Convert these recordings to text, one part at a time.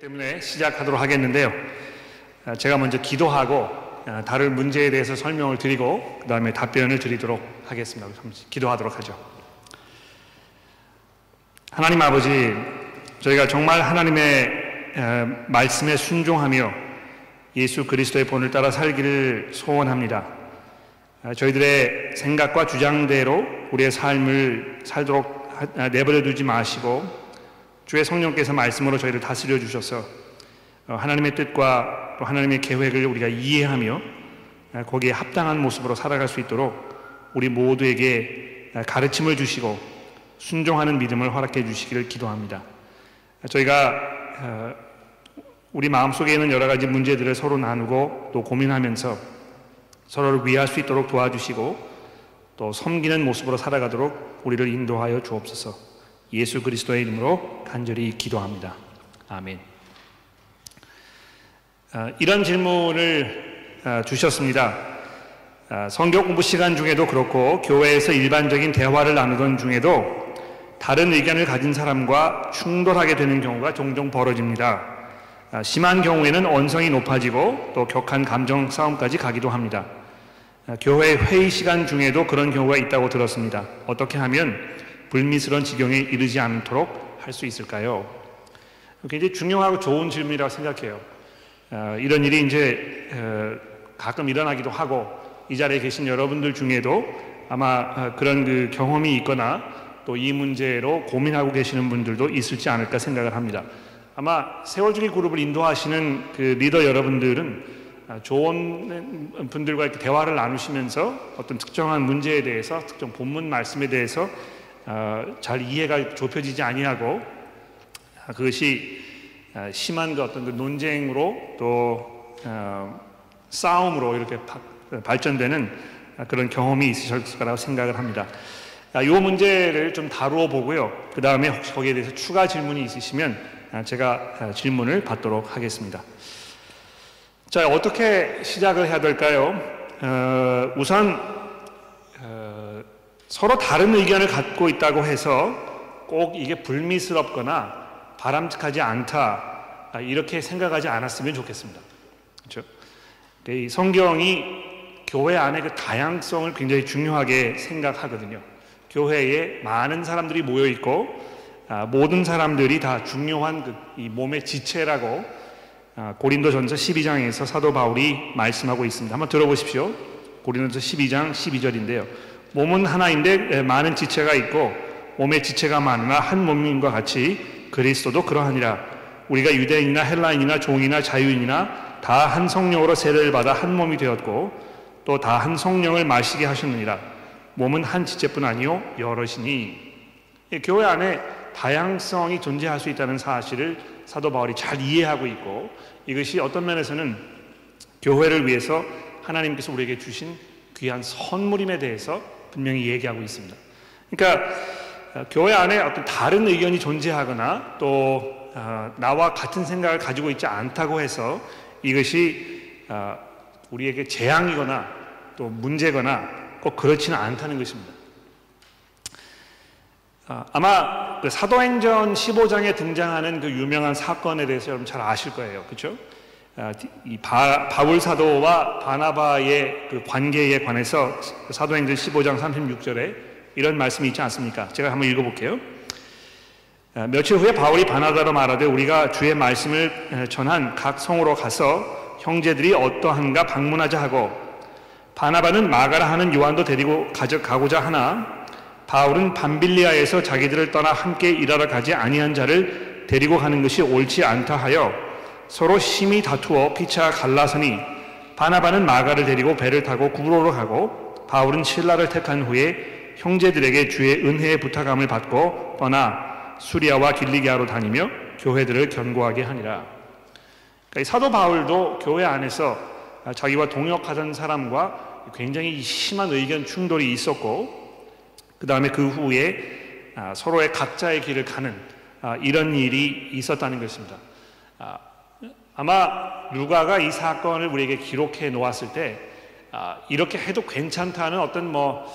때문에 시작하도록 하겠는데요. 아, 제가 먼저 기도하고 아, 다른 문제에 대해서 설명을 드리고 그 다음에 답변을 드리도록 하겠습니다. 기도하도록 하죠. 하나님 아버지, 저희가 정말 하나님의 말씀에 순종하며 예수 그리스도의 본을 따라 살기를 소원합니다. 아, 저희들의 생각과 주장대로 우리의 삶을 살도록 내버려 두지 마시고 주의 성령께서 말씀으로 저희를 다스려 주셔서 어, 하나님의 뜻과 또 하나님의 계획을 우리가 이해하며 어, 거기에 합당한 모습으로 살아갈 수 있도록 우리 모두에게 어, 가르침을 주시고 순종하는 믿음을 허락해 주시기를 기도합니다. 저희가 우리 마음속에 있는 여러 가지 문제들을 서로 나누고 또 고민하면서 서로를 위할 수 있도록 도와주시고 또 섬기는 모습으로 살아가도록 우리를 인도하여 주옵소서. 예수 그리스도의 이름으로 간절히 기도합니다. 아멘. 아, 이런 질문을 아, 주셨습니다. 아, 성경 공부 시간 중에도 그렇고 교회에서 일반적인 대화를 나누던 중에도 다른 의견을 가진 사람과 충돌하게 되는 경우가 종종 벌어집니다. 심한 경우에는 언성이 높아지고 또 격한 감정 싸움까지 가기도 합니다. 교회 회의 시간 중에도 그런 경우가 있다고 들었습니다. 어떻게 하면 불미스러운 지경에 이르지 않도록 할 수 있을까요? 굉장히 중요하고 좋은 질문이라고 생각해요. 어, 이런 일이 이제 어, 가끔 일어나기도 하고 이 자리에 계신 여러분들 중에도 아마 어, 그런 그 경험이 있거나 또 이 문제로 고민하고 계시는 분들도 있을지 않을까 생각을 합니다. 아마 세월주기 그룹을 인도하시는 그 리더 여러분들은 아, 좋은 분들과 대화를 나누시면서 어떤 특정한 문제에 대해서 특정 본문 말씀에 대해서 어, 잘 이해가 좁혀지지 아니하고 아, 그것이 아, 심한 그 어떤 그 논쟁으로 또 어, 싸움으로 이렇게 발전되는 그런 경험이 있으셨을 거라고 생각을 합니다. 이 문제를 좀 다루어 보고요. 그 다음에 혹시 거기에 대해서 추가 질문이 있으시면 제가 질문을 받도록 하겠습니다. 자, 어떻게 시작을 해야 될까요? 어, 우선 서로 다른 의견을 갖고 있다고 해서 꼭 이게 불미스럽거나 바람직하지 않다 아, 이렇게 생각하지 않았으면 좋겠습니다. 그렇죠? 이 성경이 교회 안에 그 다양성을 굉장히 중요하게 생각하거든요. 교회에 많은 사람들이 모여 있고 아, 모든 사람들이 다 중요한 그 이 몸의 지체라고 아, 고린도전서 12장에서 사도 바울이 말씀하고 있습니다. 한번 들어보십시오. 고린도전서 12장 12절인데요. 몸은 하나인데 많은 지체가 있고 몸의 지체가 많으나 한 몸인 것 같이 그리스도도 그러하니라. 우리가 유대인이나 헬라인이나 종이나 자유인이나 다 한 성령으로 세례를 받아 한 몸이 되었고 또 다 한 성령을 마시게 하셨느니라. 몸은 한 지체뿐 아니요 여럿이니. 교회 안에 다양성이 존재할 수 있다는 사실을 사도 바울이 잘 이해하고 있고 이것이 어떤 면에서는 교회를 위해서 하나님께서 우리에게 주신 귀한 선물임에 대해서 분명히 얘기하고 있습니다. 그러니까 어, 교회 안에 어떤 다른 의견이 존재하거나 또 어, 나와 같은 생각을 가지고 있지 않다고 해서 이것이 어, 우리에게 재앙이거나 또 문제거나 꼭 그렇지는 않다는 것입니다. 아마 그 사도행전 15장에 등장하는 그 유명한 사건에 대해서 여러분 잘 아실 거예요. 그렇죠? 아, 이 바, 바울 사도와 바나바의 그 관계에 관해서 사도행전 15장 36절에 이런 말씀이 있지 않습니까? 제가 한번 읽어볼게요. 아, 며칠 후에 바울이 바나바로 말하되 우리가 주의 말씀을 전한 각 성으로 가서 형제들이 어떠한가 방문하자 하고 바나바는 마가라 하는 요한도 데리고 가져가고자 하나 바울은 밤빌리아에서 자기들을 떠나 함께 일하러 가지 아니한 자를 데리고 가는 것이 옳지 않다 하여 서로 심히 다투어 피차 갈라서니 바나바는 마가를 데리고 배를 타고 구로로 가고 바울은 신라를 택한 후에 형제들에게 주의 은혜의 부탁함을 받고 떠나 수리아와 길리기아로 다니며 교회들을 견고하게 하니라. 그러니까 사도 바울도 교회 안에서 자기와 동역하던 사람과 굉장히 심한 의견 충돌이 있었고 그 다음에 그 후에 아, 서로의 각자의 길을 가는 아, 이런 일이 있었다는 것입니다. 아, 아마 누가가 이 사건을 우리에게 기록해 놓았을 때 아, 이렇게 해도 괜찮다는 어떤 뭐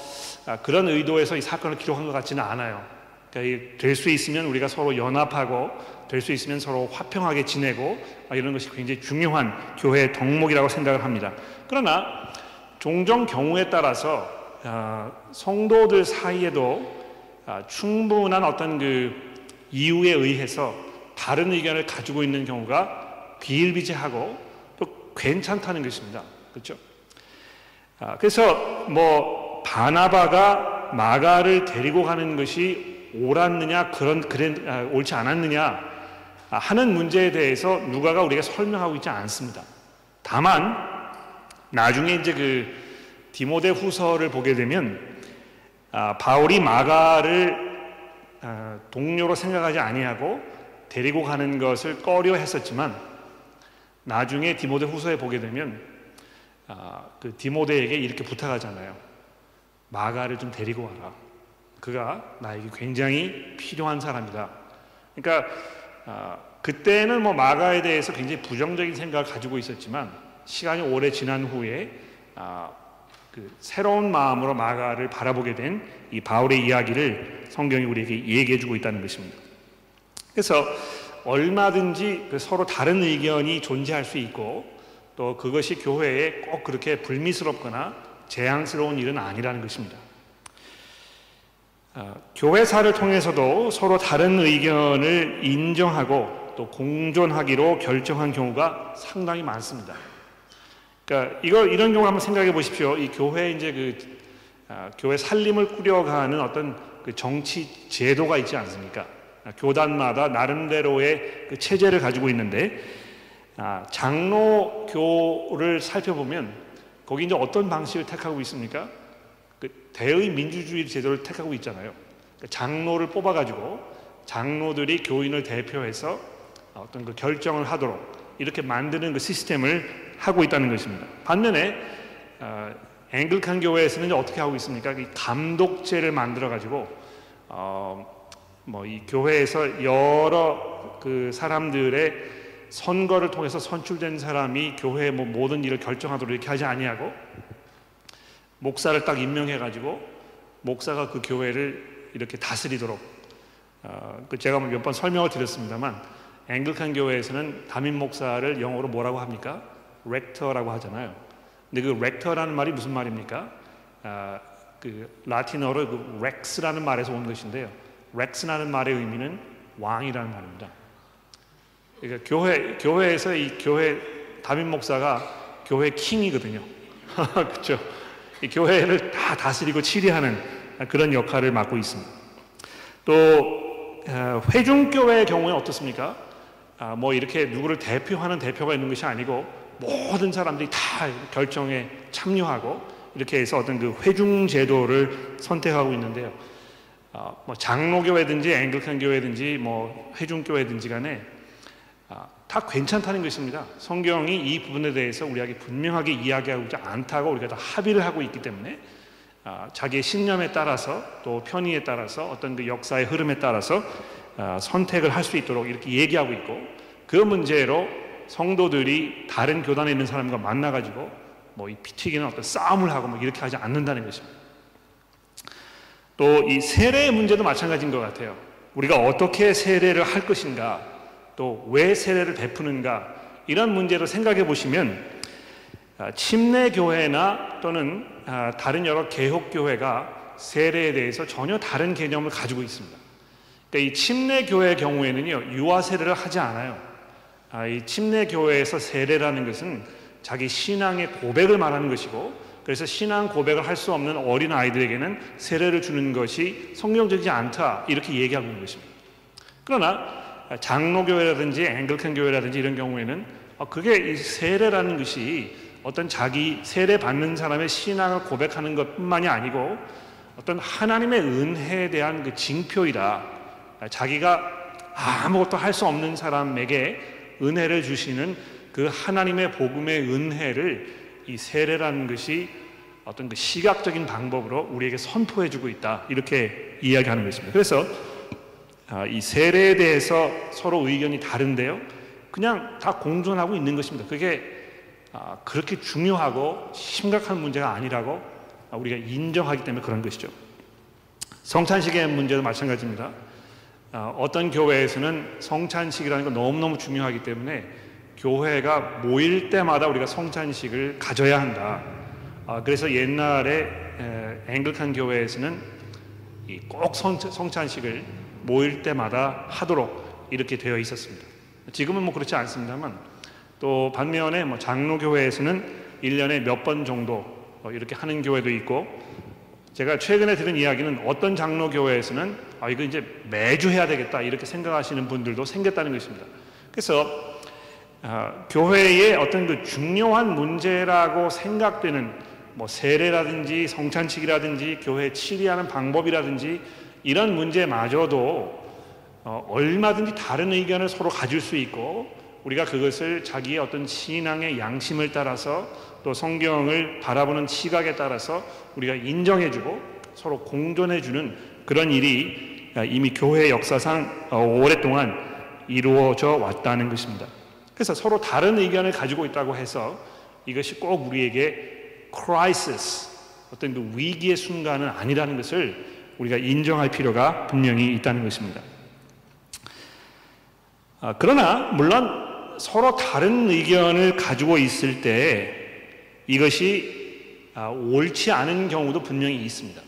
아, 그런 의도에서 이 사건을 기록한 것 같지는 않아요. 그러니까 될수 있으면 우리가 서로 연합하고 될 수 있으면 서로 화평하게 지내고 아, 이런 것이 굉장히 중요한 교회의 덕목이라고 생각을 합니다. 그러나 종종 경우에 따라서 아, 성도들 사이에도 아, 충분한 어떤 그 이유에 의해서 다른 의견을 가지고 있는 경우가 비일비재하고 또 괜찮다는 것입니다. 그렇죠? 그래서 뭐 바나바가 마가를 데리고 가는 것이 옳았느냐 그런 그래 옳지 않았느냐 하는 문제에 대해서 누가가 우리가 설명하고 있지 않습니다. 다만 나중에 이제 그 디모데 후서를 보게 되면 아, 바울이 마가를 아, 동료로 생각하지 아니하고 데리고 가는 것을 꺼려 했었지만 나중에 디모데 후서에 보게 되면 아, 그 디모데에게 이렇게 부탁하잖아요. 마가를 좀 데리고 와라. 그가 나에게 굉장히 필요한 사람이다. 그러니까 아, 그때는 뭐 마가에 대해서 굉장히 부정적인 생각을 가지고 있었지만 시간이 오래 지난 후에 아, 그 새로운 마음으로 마가를 바라보게 된 이 바울의 이야기를 성경이 우리에게 얘기해주고 있다는 것입니다. 그래서 얼마든지 그 서로 다른 의견이 존재할 수 있고 또 그것이 교회에 꼭 그렇게 불미스럽거나 재앙스러운 일은 아니라는 것입니다. 아, 교회사를 통해서도 서로 다른 의견을 인정하고 또 공존하기로 결정한 경우가 상당히 많습니다. 그러니까 이거 이런 경우 한번 생각해 보십시오. 이 교회 이제 그 아, 교회 살림을 꾸려가는 어떤 그 정치 제도가 있지 않습니까? 아, 교단마다 나름대로의 그 체제를 가지고 있는데 아, 장로교를 살펴보면 거기 이제 어떤 방식을 택하고 있습니까? 그 대의 민주주의 제도를 택하고 있잖아요. 그 장로를 뽑아가지고 장로들이 교인을 대표해서 어떤 그 결정을 하도록 이렇게 만드는 그 시스템을 하고 있다는 것입니다. 반면에 어, 앵글칸 교회에서는 어떻게 하고 있습니까? 감독제를 만들어 가지고 어, 뭐 이 교회에서 여러 그 사람들의 선거를 통해서 선출된 사람이 교회의 뭐 모든 일을 결정하도록 이렇게 하지 아니하고 목사를 딱 임명해 가지고 목사가 그 교회를 이렇게 다스리도록 어, 그 제가 몇 번 설명을 드렸습니다만 Anglican 교회에서는 담임 목사를 영어로 뭐라고 합니까? rector라고 하잖아요. 근데 그 rector라는 말이 무슨 말입니까? 아, 그 라틴어로 그 rex라는 말에서 온 것인데요. rex라는 말의 의미는 왕이라는 말입니다. 그러니까 교회 교회에서 이 교회 담임 목사가 교회 king이거든요. 그렇죠? 이 교회를 다 다스리고 치리하는 그런 역할을 맡고 있습니다. 또 어, 회중교회의 경우에 어떻습니까? 아, 뭐 이렇게 누구를 대표하는 대표가 있는 것이 아니고 모든 사람들이 다 결정에 참여하고 이렇게 해서 어떤 그 회중 제도를 선택하고 있는데요. 아, 뭐 장로교회든지 앵글칸 교회든지 뭐 회중교회든지 간에 아, 다 괜찮다는 것입니다. 성경이 이 부분에 대해서 우리에게 분명하게 이야기하고 있지 않다고 우리가 다 합의를 하고 있기 때문에 아, 자기의 신념에 따라서 또 편의에 따라서 어떤 그 역사의 흐름에 따라서 아, 선택을 할 수 있도록 이렇게 얘기하고 있고 그 문제로 성도들이 다른 교단에 있는 사람과 만나가지고 뭐 이 피튀기는 어떤 싸움을 하고 뭐 이렇게 하지 않는다는 것입니다. 또 이 세례의 문제도 마찬가지인 것 같아요. 우리가 어떻게 세례를 할 것인가 또 왜 세례를 베푸는가 이런 문제를 생각해 보시면 아, 침례 교회나 또는 아, 다른 여러 개혁 교회가 세례에 대해서 전혀 다른 개념을 가지고 있습니다. 그러니까 이 침례 교회의 경우에는요 유아 세례를 하지 않아요. 아, 이 침례 교회에서 세례라는 것은 자기 신앙의 고백을 말하는 것이고 그래서 신앙 고백을 할 수 없는 어린 아이들에게는 세례를 주는 것이 성경적이지 않다 이렇게 얘기하고 있는 것입니다. 그러나 장로교회라든지 앵글칸 교회라든지 이런 경우에는 어, 그게 세례라는 것이 어떤 자기 세례 받는 사람의 신앙을 고백하는 것뿐만이 아니고 어떤 하나님의 은혜에 대한 그 징표이다. 자기가 아무것도 할 수 없는 사람에게 은혜를 주시는 그 하나님의 복음의 은혜를 이 세례라는 것이 어떤 그 시각적인 방법으로 우리에게 선포해주고 있다. 이렇게 이야기하는 것입니다. 그래서 아, 이 세례에 대해서 서로 의견이 다른데요. 그냥 다 공존하고 있는 것입니다. 그게 아, 그렇게 중요하고 심각한 문제가 아니라고 우리가 인정하기 때문에 그런 것이죠. 성찬식의 문제도 마찬가지입니다. 아, 어떤 교회에서는 성찬식이라는 건 너무너무 중요하기 때문에 교회가 모일 때마다 우리가 성찬식을 가져야 한다. 아, 그래서 옛날에 앵글칸 교회에서는 꼭 성찬식을 모일 때마다 하도록 이렇게 되어 있었습니다. 지금은 뭐 그렇지 않습니다만 또 반면에 뭐 장로교회에서는 1년에 몇 번 정도 어, 이렇게 하는 교회도 있고 제가 최근에 들은 이야기는 어떤 장로교회에서는 아 이거 이제 매주 해야 되겠다 이렇게 생각하시는 분들도 생겼다는 것입니다. 그래서 어, 교회의 어떤 그 중요한 문제라고 생각되는 뭐 세례라든지 성찬식이라든지 교회 치리하는 방법이라든지 이런 문제마저도 어, 얼마든지 다른 의견을 서로 가질 수 있고 우리가 그것을 자기의 어떤 신앙의 양심을 따라서 또 성경을 바라보는 시각에 따라서 우리가 인정해주고 서로 공존해주는 그런 일이 이미 교회 역사상 어, 오랫동안 이루어져 왔다는 것입니다. 그래서 서로 다른 의견을 가지고 있다고 해서 이것이 꼭 우리에게 crisis, 어떤 그 위기의 순간은 아니라는 것을 우리가 인정할 필요가 분명히 있다는 것입니다. 아, 그러나 물론 서로 다른 의견을 가지고 있을 때 이것이 아, 옳지 않은 경우도 분명히 있습니다.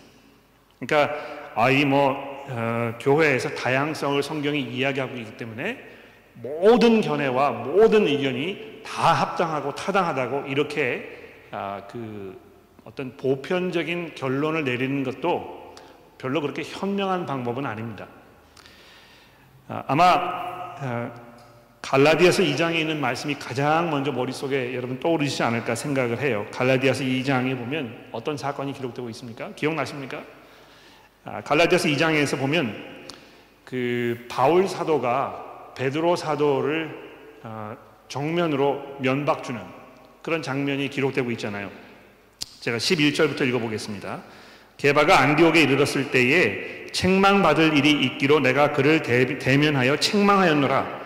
그러니까 아이 뭐 어, 교회에서 다양성을 성경이 이야기하고 있기 때문에 모든 견해와 모든 의견이 다 합당하고 타당하다고 이렇게 아, 그 어떤 보편적인 결론을 내리는 것도 별로 그렇게 현명한 방법은 아닙니다. 아, 아마 어, 갈라디아서 2장에 있는 말씀이 가장 먼저 머릿속에 여러분 떠오르시지 않을까 생각을 해요. 갈라디아서 2장에 보면 어떤 사건이 기록되고 있습니까? 기억나십니까? 아, 갈라디아서 2장에서 보면 그 바울 사도가 베드로 사도를 아, 정면으로 면박 주는 그런 장면이 기록되고 있잖아요. 제가 11절부터 읽어보겠습니다. 게바가 안디옥에 이르렀을 때에 책망받을 일이 있기로 내가 그를 대 면하여 책망하였노라.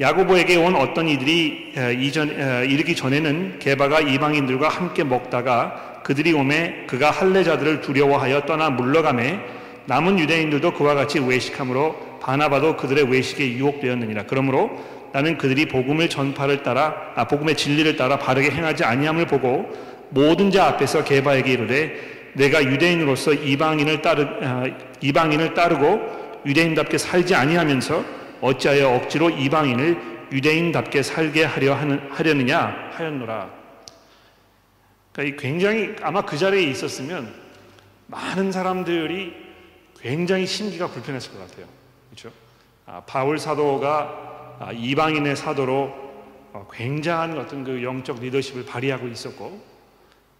야고보에게 온 어떤 이들이 이전 이르기 전에는 게바가 이방인들과 함께 먹다가 그들이 오매 그가 할례자들을 두려워하여 떠나 물러가매 남은 유대인들도 그와 같이 외식함으로 바나바도 그들의 외식에 유혹되었느니라. 그러므로 나는 그들이 복음을 전파를 따라 아, 복음의 진리를 따라 바르게 행하지 아니함을 보고 모든 자 앞에서 게바에게 이르되 내가 유대인으로서 이방인을 따르 아, 이방인을 따르고 유대인답게 살지 아니하면서 어찌하여 억지로 이방인을 유대인답게 살게 하려 하는, 하려느냐 하였노라. 그러니까 굉장히 아마 그 자리에 있었으면 많은 사람들이 굉장히 심기가 불편했을 것 같아요. 그렇죠? 아, 바울 사도가 아, 이방인의 사도로 어, 굉장한 어떤 그 영적 리더십을 발휘하고 있었고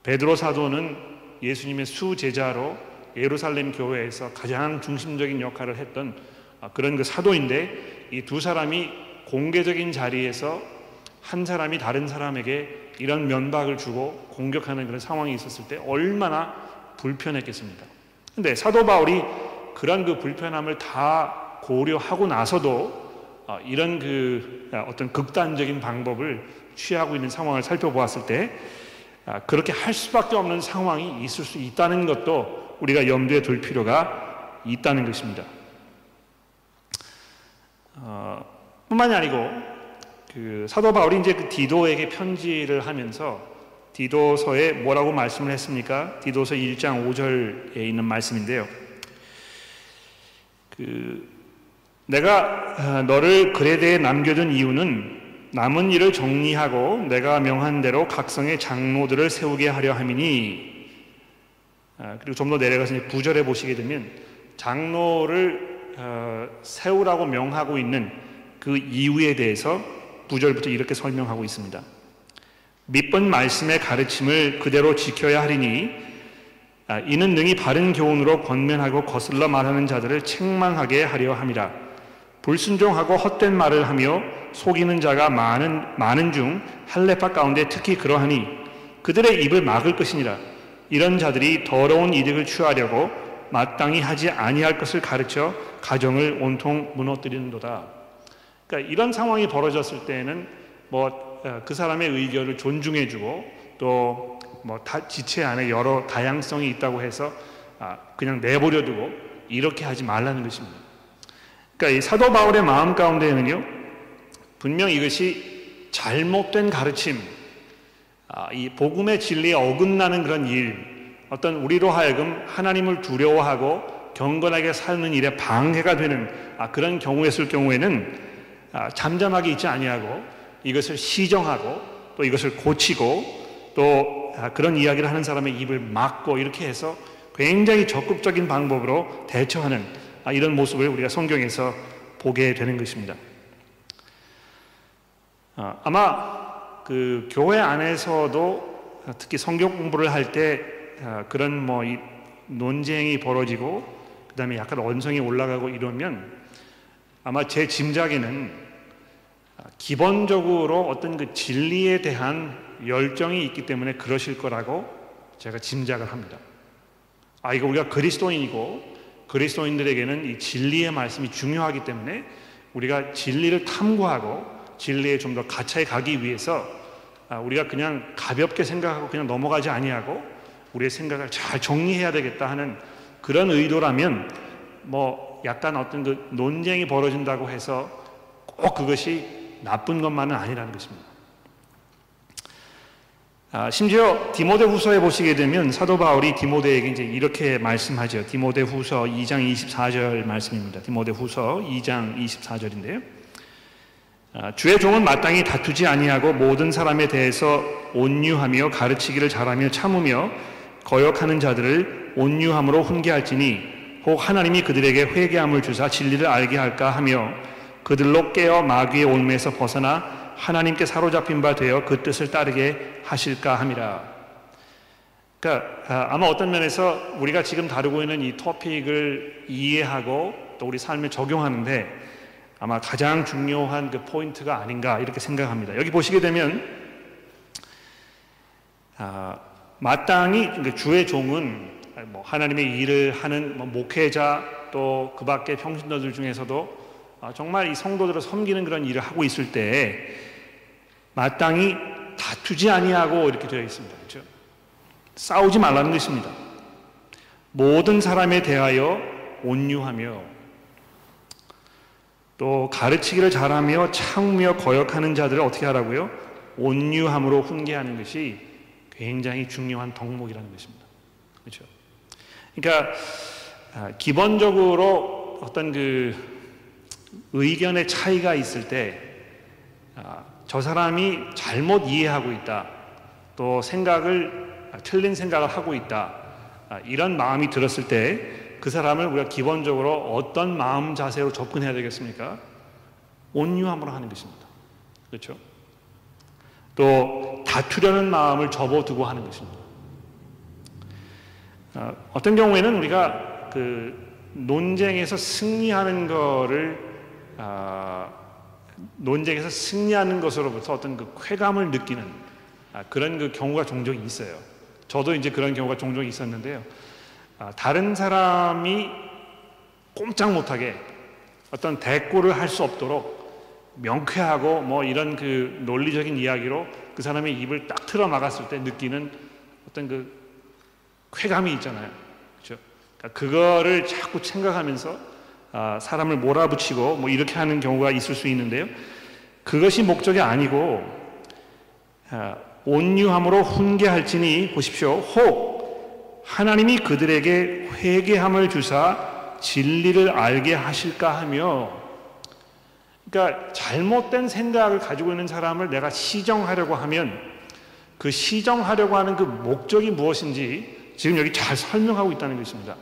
베드로 사도는 예수님의 수제자로 예루살렘 교회에서 가장 중심적인 역할을 했던 아, 그런 그 사도인데 이 두 사람이 공개적인 자리에서 한 사람이 다른 사람에게 이런 면박을 주고 공격하는 그런 상황이 있었을 때 얼마나 불편했겠습니까? 근데 사도 바울이 그런 그 불편함을 다 고려하고 나서도 아, 이런 그 아, 어떤 극단적인 방법을 취하고 있는 상황을 살펴보았을 때 그렇게 할 수밖에 없는 상황이 있을 수 있다는 것도 우리가 염두에 둘 필요가 있다는 것입니다. 어, 뿐만이 아니고 그 사도 바울이 이제 그 디도에게 편지를 하면서 디도서에 뭐라고 말씀을 했습니까? 디도서 1장 5절에 있는 말씀인데요. 그 내가 어, 너를 그레데에 남겨둔 이유는 남은 일을 정리하고 내가 명한 대로 각성의 장로들을 세우게 하려 함이니 아, 그리고 좀 더 내려가서 9절에 보시게 되면 장로를 어, 세우라고 명하고 있는 그 이유에 대해서 9절부터 이렇게 설명하고 있습니다. 밑번 말씀의 가르침을 그대로 지켜야 하리니 아, 이는 능히 바른 교훈으로 권면하고 거슬러 말하는 자들을 책망하게 하려 함이라. 불순종하고 헛된 말을 하며 속이는 자가 많은 많은 중 할례파 가운데 특히 그러하니 그들의 입을 막을 것이니라. 이런 자들이 더러운 이득을 취하려고 마땅히 하지 아니할 것을 가르쳐 가정을 온통 무너뜨리는도다. 그러니까 이런 상황이 벌어졌을 때는 뭐 그 사람의 의견을 존중해주고 또 뭐 지체 안에 여러 다양성이 있다고 해서 아, 그냥 내버려 두고 이렇게 하지 말라는 것입니다. 그러니까 이 사도 바울의 마음 가운데에는요, 분명 이것이 잘못된 가르침, 아, 이 복음의 진리에 어긋나는 그런 일, 어떤 우리로 하여금 하나님을 두려워하고 경건하게 사는 일에 방해가 되는 아, 그런 경우였을 경우에는 아, 잠잠하게 있지 아니하고 이것을 시정하고 또 이것을 고치고 또 그런 이야기를 하는 사람의 입을 막고 이렇게 해서 굉장히 적극적인 방법으로 대처하는 이런 모습을 우리가 성경에서 보게 되는 것입니다. 아마 그 교회 안에서도 특히 성경 공부를 할때 아, 그런 뭐 논쟁이 벌어지고 그 다음에 약간 언성이 올라가고 이러면 아마 제 짐작에는 아, 기본적으로 어떤 그 진리에 대한 열정이 있기 때문에 그러실 거라고 제가 짐작을 합니다. 아 이거 우리가 그리스도인이고 그리스도인들에게는 이 진리의 말씀이 중요하기 때문에 우리가 진리를 탐구하고 진리에 좀 더 가차에 가기 위해서 아, 우리가 그냥 가볍게 생각하고 그냥 넘어가지 아니하고 우리의 생각을 잘 정리해야 되겠다 하는 그런 의도라면 뭐 약간 어떤 그 논쟁이 벌어진다고 해서 꼭 그것이 나쁜 것만은 아니라는 것입니다. 아, 심지어 디모데 후서에 보시게 되면 사도 바울이 디모데에게 이제 이렇게 말씀하죠. 디모데 후서 2장 24절 말씀입니다. 디모데 후서 2장 24절인데요. 아, 주의 종은 마땅히 다투지 아니하고 모든 사람에 대해서 온유하며 가르치기를 잘하며 참으며 거역하는 자들을 온유함으로 훈계할지니 혹 하나님이 그들에게 회개함을 주사 진리를 알게 할까 하며 그들로 깨어 마귀의 올매에서 벗어나 하나님께 사로잡힌 바 되어 그 뜻을 따르게 하실까 함이라. 그러니까 아, 아마 어떤 면에서 우리가 지금 다루고 있는 이 토픽을 이해하고 또 우리 삶에 적용하는데 아마 가장 중요한 그 포인트가 아닌가 이렇게 생각합니다. 여기 보시게 되면 아, 마땅히 주의 종은 뭐 하나님의 일을 하는 뭐 목회자 또 그밖에 평신도들 중에서도 아, 정말 이 성도들을 섬기는 그런 일을 하고 있을 때 마땅히 다투지 아니하고 이렇게 되어 있습니다. 그렇죠? 싸우지 말라는 것입니다. 모든 사람에 대하여 온유하며 또 가르치기를 잘하며 참으며 거역하는 자들을 어떻게 하라고요? 온유함으로 훈계하는 것이 굉장히 중요한 덕목이라는 것입니다. 그렇죠? 그러니까 아, 기본적으로 어떤 그 의견의 차이가 있을 때 저 아, 사람이 잘못 이해하고 있다. 또 생각을 아, 틀린 생각을 하고 있다. 이런 마음이 들었을 때 그 사람을 우리가 기본적으로 어떤 마음 자세로 접근해야 되겠습니까? 온유함으로 하는 것입니다. 그렇죠? 또 다투려는 마음을 접어두고 하는 것입니다. 어, 떤 경우에는 우리가 그 논쟁에서 승리하는 어, 논쟁에서 승리하는 것으로부터 어떤 그 쾌감을 느끼는 아, 그런 그 경우가 종종 있어요. 저도 이제 그런 경우가 종종 있었는데요. 아, 다른 사람이 꼼짝 못하게 어떤 대꾸를 할 수 없도록 명쾌하고 뭐 이런 그 논리적인 이야기로 그 사람의 입을 딱 틀어 막았을 때 느끼는 어떤 그 쾌감이 있잖아요. 그렇죠? 그러니까 그거를 자꾸 생각하면서 아, 사람을 몰아붙이고 뭐 이렇게 하는 경우가 있을 수 있는데요. 그것이 목적이 아니고 아, 온유함으로 훈계할지니 보십시오. 혹 하나님이 그들에게 회개함을 주사 진리를 알게 하실까 하며 그러니까 잘못된 생각을 가지고 있는 사람을 내가 시정하려고 하면 그 시정하려고 하는 그 목적이 무엇인지 지금 여기 잘 설명하고 있다는 것입니다.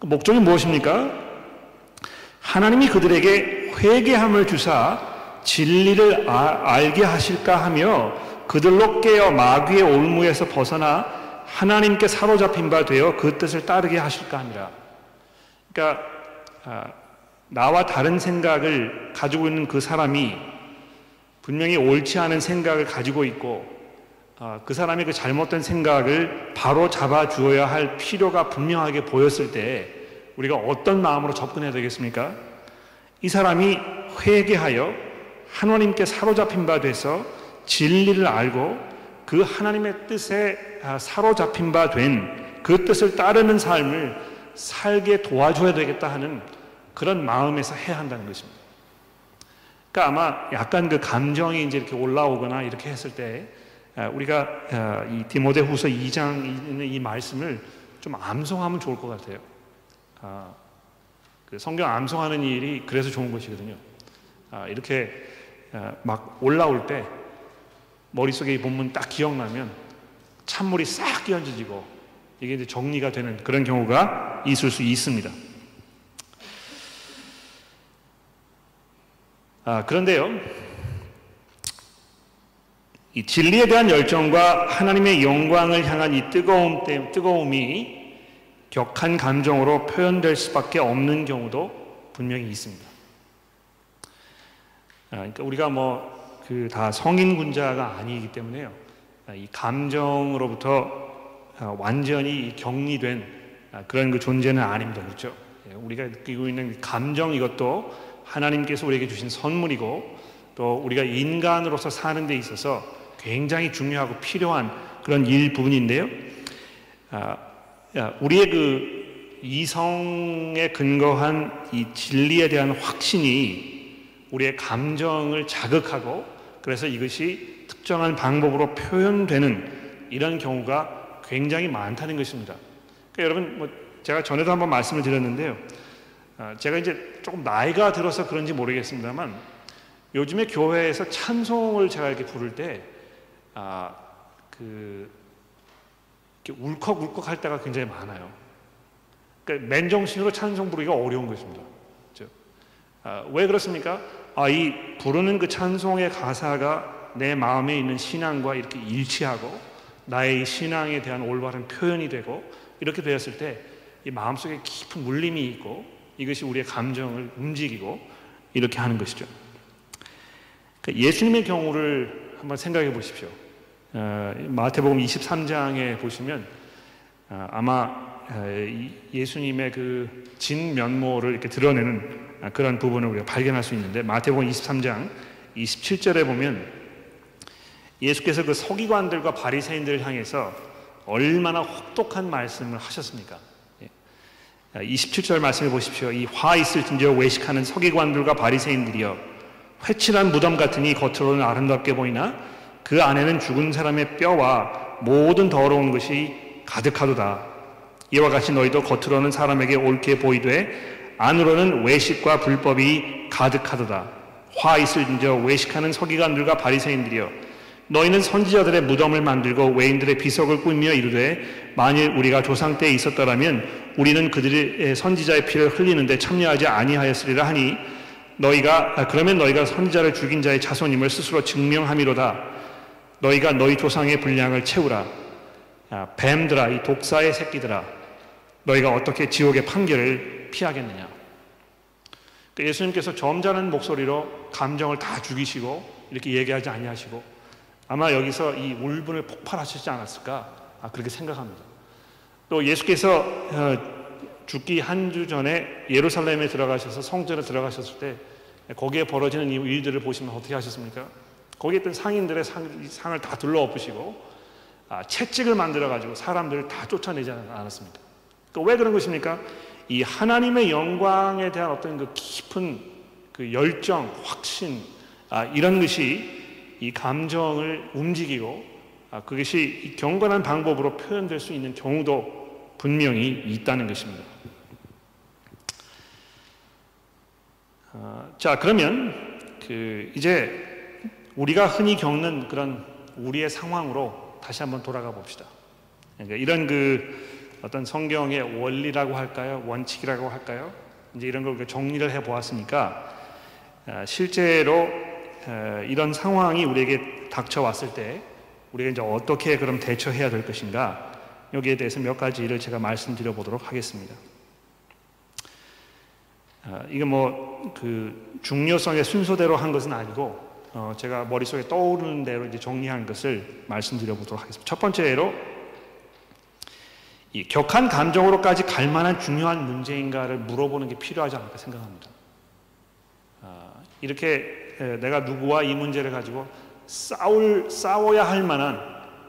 그 목적이 무엇입니까? 하나님이 그들에게 회개함을 주사 진리를 아, 알게 하실까 하며 그들로 깨어 마귀의 올무에서 벗어나 하나님께 사로잡힌 바 되어 그 뜻을 따르게 하실까 합니다. 그러니까 아, 나와 다른 생각을 가지고 있는 그 사람이 분명히 옳지 않은 생각을 가지고 있고 아, 그 사람이 그 잘못된 생각을 바로 잡아 주어야 할 필요가 분명하게 보였을 때 우리가 어떤 마음으로 접근해야 되겠습니까? 이 사람이 회개하여 하나님께 사로잡힌 바 돼서 진리를 알고 그 하나님의 뜻에 아, 사로잡힌 바 된 그 뜻을 따르는 삶을 살게 도와줘야 되겠다 하는 그런 마음에서 해야 한다는 것입니다. 그러니까 아마 약간 그 감정이 이제 이렇게 올라오거나 이렇게 했을 때 아, 우리가 아, 이 디모데후서 2장 있는 이 말씀을 좀 암송하면 좋을 것 같아요. 아, 그 성경 암송하는 일이 그래서 좋은 것이거든요. 이렇게 막 올라올 때 머릿속에 이 본문 딱 기억나면 찬물이 싹 끼얹어지고 이게 이제 정리가 되는 그런 경우가 있을 수 있습니다. 아, 그런데요, 이 진리에 대한 열정과 하나님의 영광을 향한 이 뜨거움 때 뜨거움이 격한 감정으로 표현될 수밖에 없는 경우도 분명히 있습니다. 아, 그러니까 우리가 뭐 그 다 성인 군자가 아니기 때문에요. 아, 이 감정으로부터 아, 완전히 격리된 그런 그 존재는 아닙니다. 그렇죠? 예, 우리가 느끼고 있는 감정 이것도 하나님께서 우리에게 주신 선물이고 또 우리가 인간으로서 사는 데 있어서 굉장히 중요하고 필요한 그런 일부분인데요. 아, 우리의 그 이성에 근거한 이 진리에 대한 확신이 우리의 감정을 자극하고 그래서 이것이 특정한 방법으로 표현되는 이런 경우가 굉장히 많다는 것입니다. 그러니까 여러분, 뭐 제가 전에도 한번 말씀을 드렸는데요. 아, 제가 이제 조금 나이가 들어서 그런지 모르겠습니다만 요즘에 교회에서 찬송을 제가 이렇게 부를 때 아, 그 울컥울컥 할 때가 굉장히 많아요. 그러니까 맨정신으로 찬송 부르기가 어려운 것입니다. 그렇죠? 아, 왜 그렇습니까? 아, 이 부르는 그 찬송의 가사가 내 마음에 있는 신앙과 이렇게 일치하고 나의 신앙에 대한 올바른 표현이 되고 이렇게 되었을 때 이 마음속에 깊은 물림이 있고 이것이 우리의 감정을 움직이고 이렇게 하는 것이죠. 그러니까 예수님의 경우를 한번 생각해 보십시오. 어, 마태복음 23장에 보시면 어, 아마 어, 예수님의 그 진면모를 이렇게 드러내는 그런 부분을 우리가 발견할 수 있는데 마태복음 23장 27절에 보면 예수께서 그 서기관들과 바리새인들을 향해서 얼마나 혹독한 말씀을 하셨습니까? 27절 말씀해 보십시오. 이 화 있을 진저 외식하는 서기관들과 바리새인들이여 회칠한 무덤 같으니 겉으로는 아름답게 보이나 그 안에는 죽은 사람의 뼈와 모든 더러운 것이 가득하도다. 이와 같이 너희도 겉으로는 사람에게 옳게 보이되 안으로는 외식과 불법이 가득하도다. 화 있을진저 외식하는 서기관들과 바리새인들이여 너희는 선지자들의 무덤을 만들고 외인들의 비석을 꾸며 이르되 만일 우리가 조상 때에 있었더라면 우리는 그들의 선지자의 피를 흘리는데 참여하지 아니하였으리라 하니 너희가 아, 그러면 너희가 선지자를 죽인 자의 자손임을 스스로 증명함이로다. 너희가 너희 조상의 분량을 채우라. 아, 뱀들아, 이 독사의 새끼들아, 너희가 어떻게 지옥의 판결을 피하겠느냐. 그러니까 예수님께서 점잖은 목소리로 감정을 다 죽이시고 이렇게 얘기하지 아니하시고 아마 여기서 이 울분을 폭발하시지 않았을까 아, 그렇게 생각합니다. 또 예수께서 어, 죽기 한 주 전에 예루살렘에 들어가셔서 성전에 들어가셨을 때 거기에 벌어지는 이 일들을 보시면 어떻게 하셨습니까? 거기에 있던 상인들의 상, 상을 다 둘러엎으시고 아, 채찍을 만들어 가지고 사람들을 다 쫓아내지 않았습니까? 또왜 그런 것입니까? 이 하나님의 영광에 대한 어떤 그 깊은 그 열정, 확신 아, 이런 것이 이 감정을 움직이고 아, 그것이 경건한 방법으로 표현될 수 있는 경우도 분명히 있다는 것입니다. 아, 자 그러면 그 이제 우리가 흔히 겪는 그런 우리의 상황으로 다시 한번 돌아가 봅시다. 그러니까 이런 그 어떤 성경의 원리라고 할까요? 원칙이라고 할까요? 이제 이런 걸 정리를 해 보았으니까 아, 실제로 이런 상황이 우리에게 닥쳐왔을 때 우리가 이제 어떻게 그럼 대처해야 될 것인가 여기에 대해서 몇 가지를 제가 말씀드려 보도록 하겠습니다. 아, 이게 뭐 그 중요성의 순서대로 한 것은 아니고 어, 제가 머릿속에 떠오르는 대로 이제 정리한 것을 말씀드려 보도록 하겠습니다. 첫 번째로 이 격한 감정으로까지 갈 만한 중요한 문제인가를 물어보는 게 필요하지 않을까 생각합니다. 아, 이렇게 내가 누구와 이 문제를 가지고 싸울 싸워야 할 만한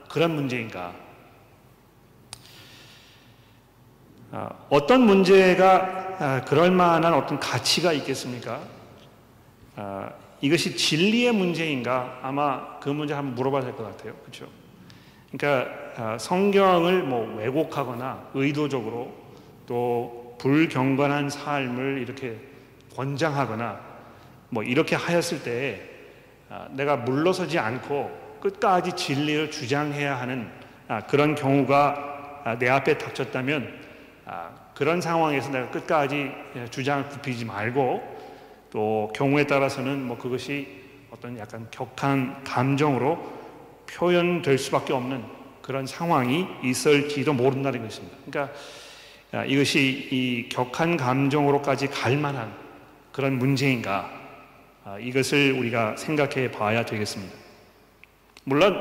그런 문제인가? 어, 어떤 문제가 아, 그럴 만한 어떤 가치가 있겠습니까? 아, 이것이 진리의 문제인가? 아마 그 문제 한번 물어봐야 될 것 같아요. 그렇죠? 그러니까 아, 성경을 뭐 왜곡하거나 의도적으로 또 불경건한 삶을 이렇게 권장하거나 뭐 이렇게 하였을 때 내가 물러서지 않고 끝까지 진리를 주장해야 하는 그런 경우가 내 앞에 닥쳤다면 아, 그런 상황에서 내가 끝까지 주장을 굽히지 말고 또 경우에 따라서는 뭐 그것이 어떤 약간 격한 감정으로 표현될 수밖에 없는 그런 상황이 있을지도 모른다는 것입니다. 그러니까 아, 이것이 이 격한 감정으로까지 갈 만한 그런 문제인가 아, 이것을 우리가 생각해 봐야 되겠습니다. 물론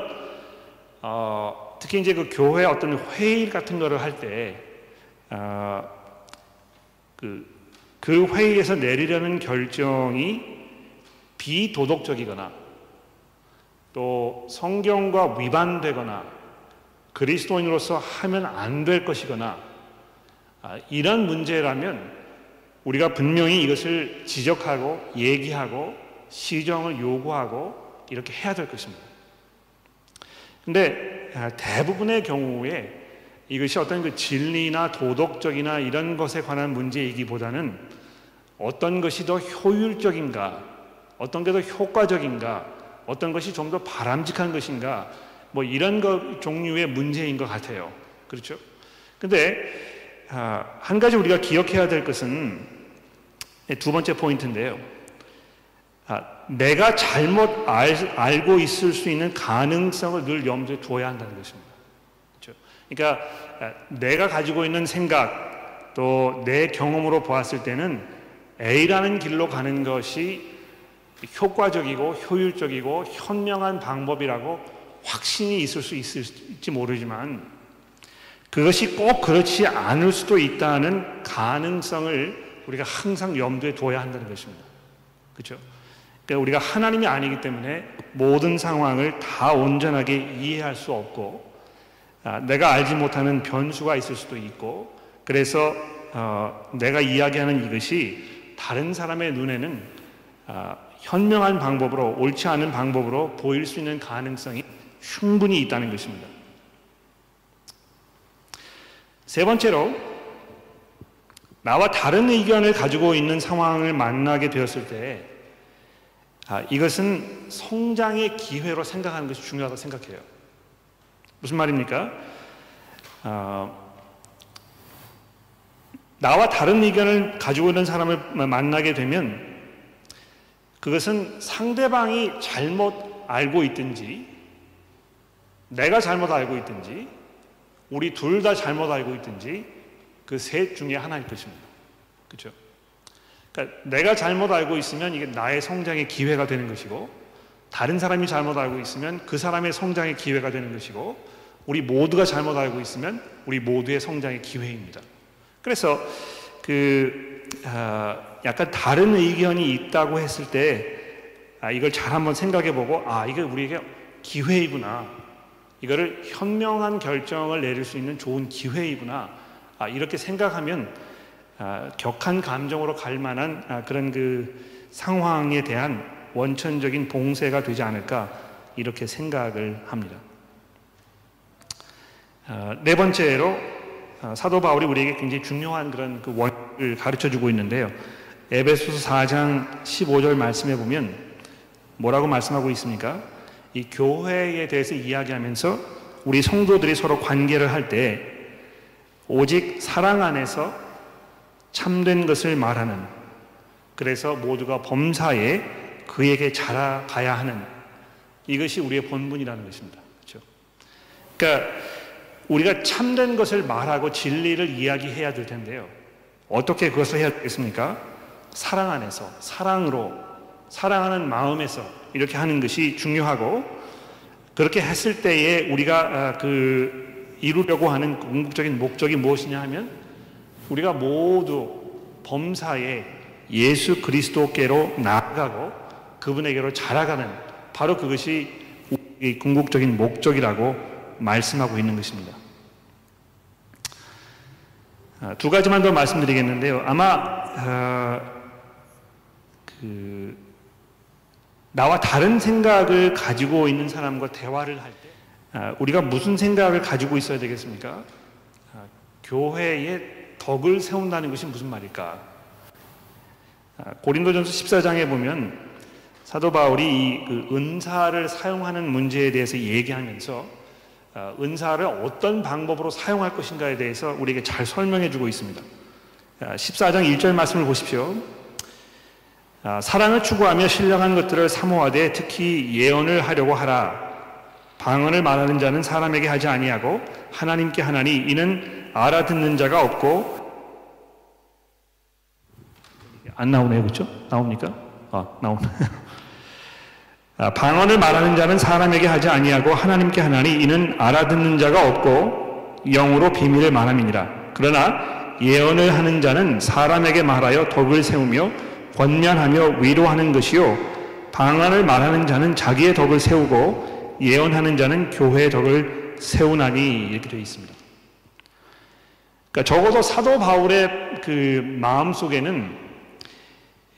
어, 특히 이제 그 교회 어떤 회의 같은 거를 할때 아, 그, 그 회의에서 내리려는 결정이 비도덕적이거나 또 성경과 위반되거나 그리스도인으로서 하면 안 될 것이거나 아, 이런 문제라면 우리가 분명히 이것을 지적하고 얘기하고 시정을 요구하고 이렇게 해야 될 것입니다. 근데 아, 대부분의 경우에 이것이 어떤 그 진리나 도덕적이나 이런 것에 관한 문제이기보다는 어떤 것이 더 효율적인가, 어떤 게 더 효과적인가, 어떤 것이 좀 더 바람직한 것인가, 뭐 이런 것 종류의 문제인 것 같아요. 그렇죠? 근데 아, 한 가지 우리가 기억해야 될 것은 두 번째 포인트인데요. 아, 내가 잘못 알, 알고 있을 수 있는 가능성을 늘 염두에 두어야 한다는 것입니다. 그러니까 내가 가지고 있는 생각 또 내 경험으로 보았을 때는 A라는 길로 가는 것이 효과적이고 효율적이고 현명한 방법이라고 확신이 있을 수 있을지 모르지만 그것이 꼭 그렇지 않을 수도 있다는 가능성을 우리가 항상 염두에 둬야 한다는 것입니다. 그렇죠? 그러니까 우리가 하나님이 아니기 때문에 모든 상황을 다 온전하게 이해할 수 없고 아, 내가 알지 못하는 변수가 있을 수도 있고 그래서 어, 내가 이야기하는 이것이 다른 사람의 눈에는 어, 현명한 방법으로 옳지 않은 방법으로 보일 수 있는 가능성이 충분히 있다는 것입니다. 세 번째로 나와 다른 의견을 가지고 있는 상황을 만나게 되었을 때 아, 이것은 성장의 기회로 생각하는 것이 중요하다고 생각해요. 무슨 말입니까? 어, 나와 다른 의견을 가지고 있는 사람을 만나게 되면 그것은 상대방이 잘못 알고 있든지 내가 잘못 알고 있든지 우리 둘 다 잘못 알고 있든지 그 셋 중에 하나일 것입니다. 그렇죠? 그러니까 내가 잘못 알고 있으면 이게 나의 성장의 기회가 되는 것이고 다른 사람이 잘못 알고 있으면 그 사람의 성장의 기회가 되는 것이고 우리 모두가 잘못 알고 있으면 우리 모두의 성장의 기회입니다. 그래서 그 아, 약간 다른 의견이 있다고 했을 때 아, 이걸 잘 한번 생각해보고 아 이게 우리에게 기회이구나. 이거를 현명한 결정을 내릴 수 있는 좋은 기회이구나. 아, 이렇게 생각하면 아, 격한 감정으로 갈 만한 아, 그런 그 상황에 대한 원천적인 봉쇄가 되지 않을까 이렇게 생각을 합니다. 어, 네 번째로 어, 사도 바울이 우리에게 굉장히 중요한 그런 그 원을 가르쳐 주고 있는데요. 에베소서 4장 15절 말씀해 보면 뭐라고 말씀하고 있습니까? 이 교회에 대해서 이야기하면서 우리 성도들이 서로 관계를 할 때 오직 사랑 안에서 참된 것을 말하는 그래서 모두가 범사에 그에게 자라가야 하는 이것이 우리의 본분이라는 것입니다. 그렇죠? 그러니까 우리가 참된 것을 말하고 진리를 이야기해야 될 텐데요. 어떻게 그것을 해야 되겠습니까? 사랑 안에서, 사랑으로, 사랑하는 마음에서 이렇게 하는 것이 중요하고 그렇게 했을 때에 우리가 아, 그 이루려고 하는 궁극적인 목적이 무엇이냐 하면 우리가 모두 범사에 예수 그리스도께로 나아가고 그분에게로 자라가는 바로 그것이 궁극적인 목적이라고 말씀하고 있는 것입니다. 아, 두 가지만 더 말씀드리겠는데요. 아마 아, 그 나와 다른 생각을 가지고 있는 사람과 대화를 할 때, 아, 우리가 무슨 생각을 가지고 있어야 되겠습니까? 아, 교회에 덕을 세운다는 것이 무슨 말일까? 아, 고린도전서 14장에 보면 사도 바울이 이 그 은사를 사용하는 문제에 대해서 얘기하면서 아, 은사를 어떤 방법으로 사용할 것인가에 대해서 우리에게 잘 설명해 주고 있습니다. 14장 1절 말씀을 보십시오. 아, 사랑을 추구하며 신령한 것들을 사모하되 특히 예언을 하려고 하라. 방언을 말하는 자는 사람에게 하지 아니하고 하나님께 하나니 이는 알아듣는 자가 없고 안 나오네요, 그렇죠? 나옵니까? 아, 나오네. 아, 방언을 말하는 자는 사람에게 하지 아니하고 하나님께 하나니 이는 알아듣는 자가 없고 영으로 비밀을 말함이니라. 그러나 예언을 하는 자는 사람에게 말하여 덕을 세우며 권면하며 위로하는 것이요 방언을 말하는 자는 자기의 덕을 세우고 예언하는 자는 교회의 덕을 세우나니 이렇게 되어 있습니다. 그러니까 적어도 사도 바울의 그 마음 속에는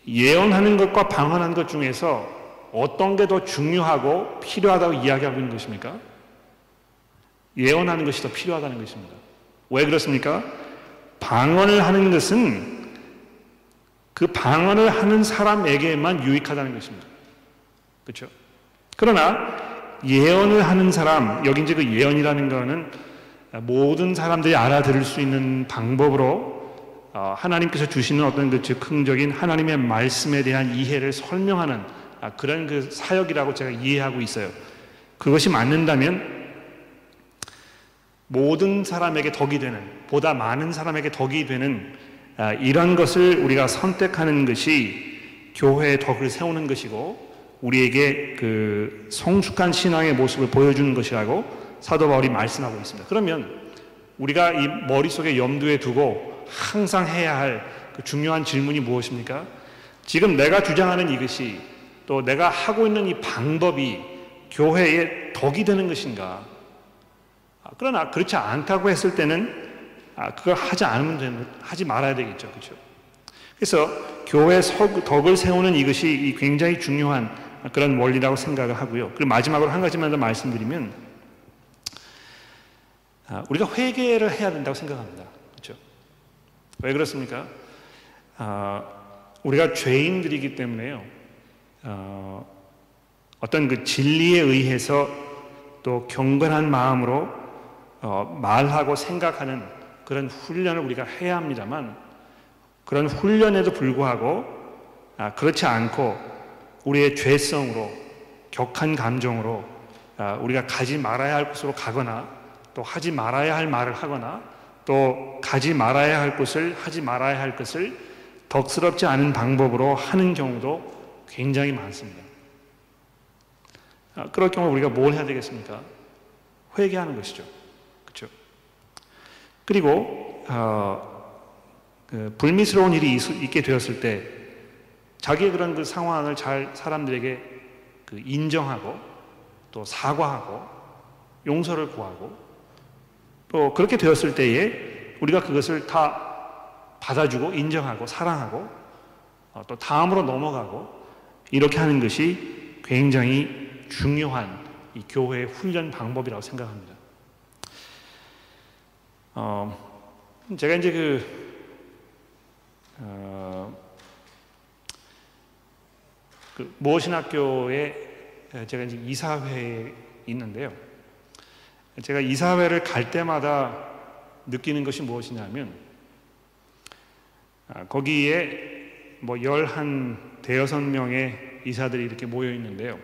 예언하는 것과 방언하는 것 중에서 어떤 게 더 중요하고 필요하다고 이야기하고 있는 것입니까? 예언하는 것이 더 필요하다는 것입니다. 왜 그렇습니까? 방언을 하는 것은 그 방언을 하는 사람에게만 유익하다는 것입니다. 그렇죠? 그러나 예언을 하는 사람, 여기 이제 그 예언이라는 거는 모든 사람들이 알아들을 수 있는 방법으로 어, 하나님께서 주시는 어떤 그 즉흥적인 하나님의 말씀에 대한 이해를 설명하는 아, 그런 그 사역이라고 제가 이해하고 있어요. 그것이 맞는다면 모든 사람에게 덕이 되는, 보다 많은 사람에게 덕이 되는 아, 이런 것을 우리가 선택하는 것이 교회의 덕을 세우는 것이고 우리에게 그 성숙한 신앙의 모습을 보여주는 것이라고 사도 바울이 말씀하고 있습니다. 그러면 우리가 이 머릿속에 염두에 두고 항상 해야 할 그 중요한 질문이 무엇입니까? 지금 내가 주장하는 이것이 또 내가 하고 있는 이 방법이 교회에 덕이 되는 것인가? 아, 그러나 그렇지 않다고 했을 때는 아, 그걸 하지 않으면 되는, 하지 말아야 되겠죠. 그렇죠? 그래서 교회 덕을 세우는 이것이 굉장히 중요한 그런 원리라고 생각을 하고요. 그리고 마지막으로 한 가지만 더 말씀드리면 아, 우리가 회개를 해야 된다고 생각합니다. 그렇죠? 왜 그렇습니까? 아, 우리가 죄인들이기 때문에요. 어, 어떤 그 진리에 의해서 또 경건한 마음으로 어, 말하고 생각하는 그런 훈련을 우리가 해야 합니다만 그런 훈련에도 불구하고 아, 그렇지 않고 우리의 죄성으로 격한 감정으로 아, 우리가 가지 말아야 할 곳으로 가거나 또 하지 말아야 할 말을 하거나 또 가지 말아야 할 곳을 하지 말아야 할 것을 덕스럽지 않은 방법으로 하는 경우도 굉장히 많습니다. 아, 그럴 경우 우리가 뭘 해야 되겠습니까? 회개하는 것이죠. 그리고 어, 그 불미스러운 일이 있, 게 되었을 때 자기의 그런 그 상황을 잘 사람들에게 그 인정하고 또 사과하고 용서를 구하고 또 그렇게 되었을 때에 우리가 그것을 다 받아주고 인정하고 사랑하고 어, 또 다음으로 넘어가고 이렇게 하는 것이 굉장히 중요한 이 교회의 훈련 방법이라고 생각합니다. 어, 제가 이제 그, 어, 그 모신학교에 제가 이제 이사회에 있는데요. 제가 이사회를 갈 때마다 느끼는 것이 무엇이냐면 아, 거기에 뭐 열한 대여섯 명의 이사들이 이렇게 모여 있는데요.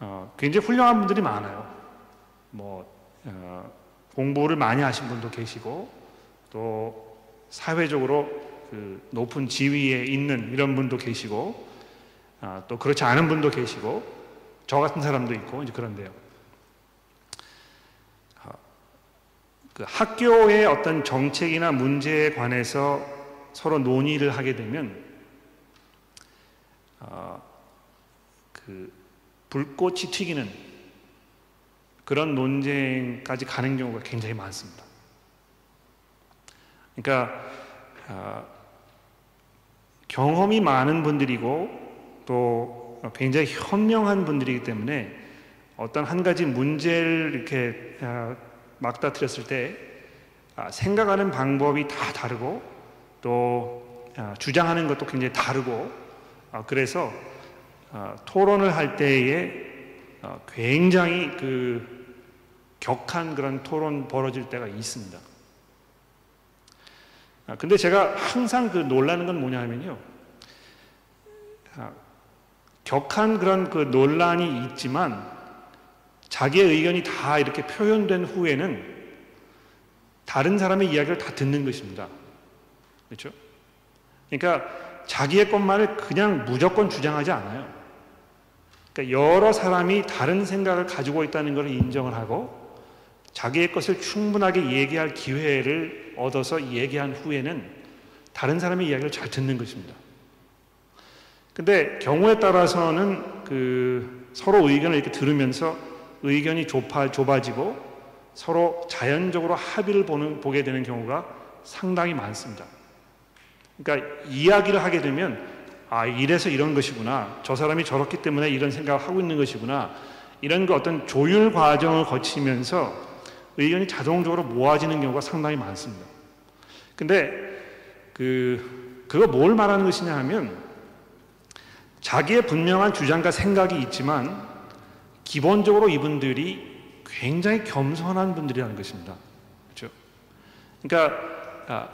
어, 굉장히 훌륭한 분들이 많아요. 뭐 어, 공부를 많이 하신 분도 계시고 또 사회적으로 그 높은 지위에 있는 이런 분도 계시고 아, 또 그렇지 않은 분도 계시고 저 같은 사람도 있고 이제 그런데요. 아, 그 학교의 어떤 정책이나 문제에 관해서 서로 논의를 하게 되면 아, 그 불꽃이 튀기는 그런 논쟁까지 가는 경우가 굉장히 많습니다. 그러니까 어, 경험이 많은 분들이고 또 굉장히 현명한 분들이기 때문에 어떤 한 가지 문제를 이렇게 어, 막다트렸을 때 아, 생각하는 방법이 다 다르고 또 아, 주장하는 것도 굉장히 다르고 아, 그래서 토론을 할 때에 굉장히 그 격한 그런 토론 벌어질 때가 있습니다. 근데 제가 항상 그 놀라는 건 뭐냐 하면요. 격한 그런 그 논란이 있지만 자기의 의견이 다 이렇게 표현된 후에는 다른 사람의 이야기를 다 듣는 것입니다. 그렇죠? 그러니까 자기의 것만을 그냥 무조건 주장하지 않아요. 그러니까 여러 사람이 다른 생각을 가지고 있다는 것을 인정을 하고 자기의 것을 충분하게 얘기할 기회를 얻어서 얘기한 후에는 다른 사람의 이야기를 잘 듣는 것입니다. 근데 경우에 따라서는 그 서로 의견을 이렇게 들으면서 의견이 좁아, 좁아지고 서로 자연적으로 합의를 보는, 보게 되는 경우가 상당히 많습니다. 그러니까 이야기를 하게 되면 아, 이래서 이런 것이구나. 저 사람이 저렇기 때문에 이런 생각을 하고 있는 것이구나. 이런 그 어떤 조율 과정을 거치면서 의견이 자동적으로 모아지는 경우가 상당히 많습니다. 근데 그, 그거 뭘 말하는 것이냐 하면 자기의 분명한 주장과 생각이 있지만 기본적으로 이분들이 굉장히 겸손한 분들이라는 것입니다. 그렇죠? 그러니까 아,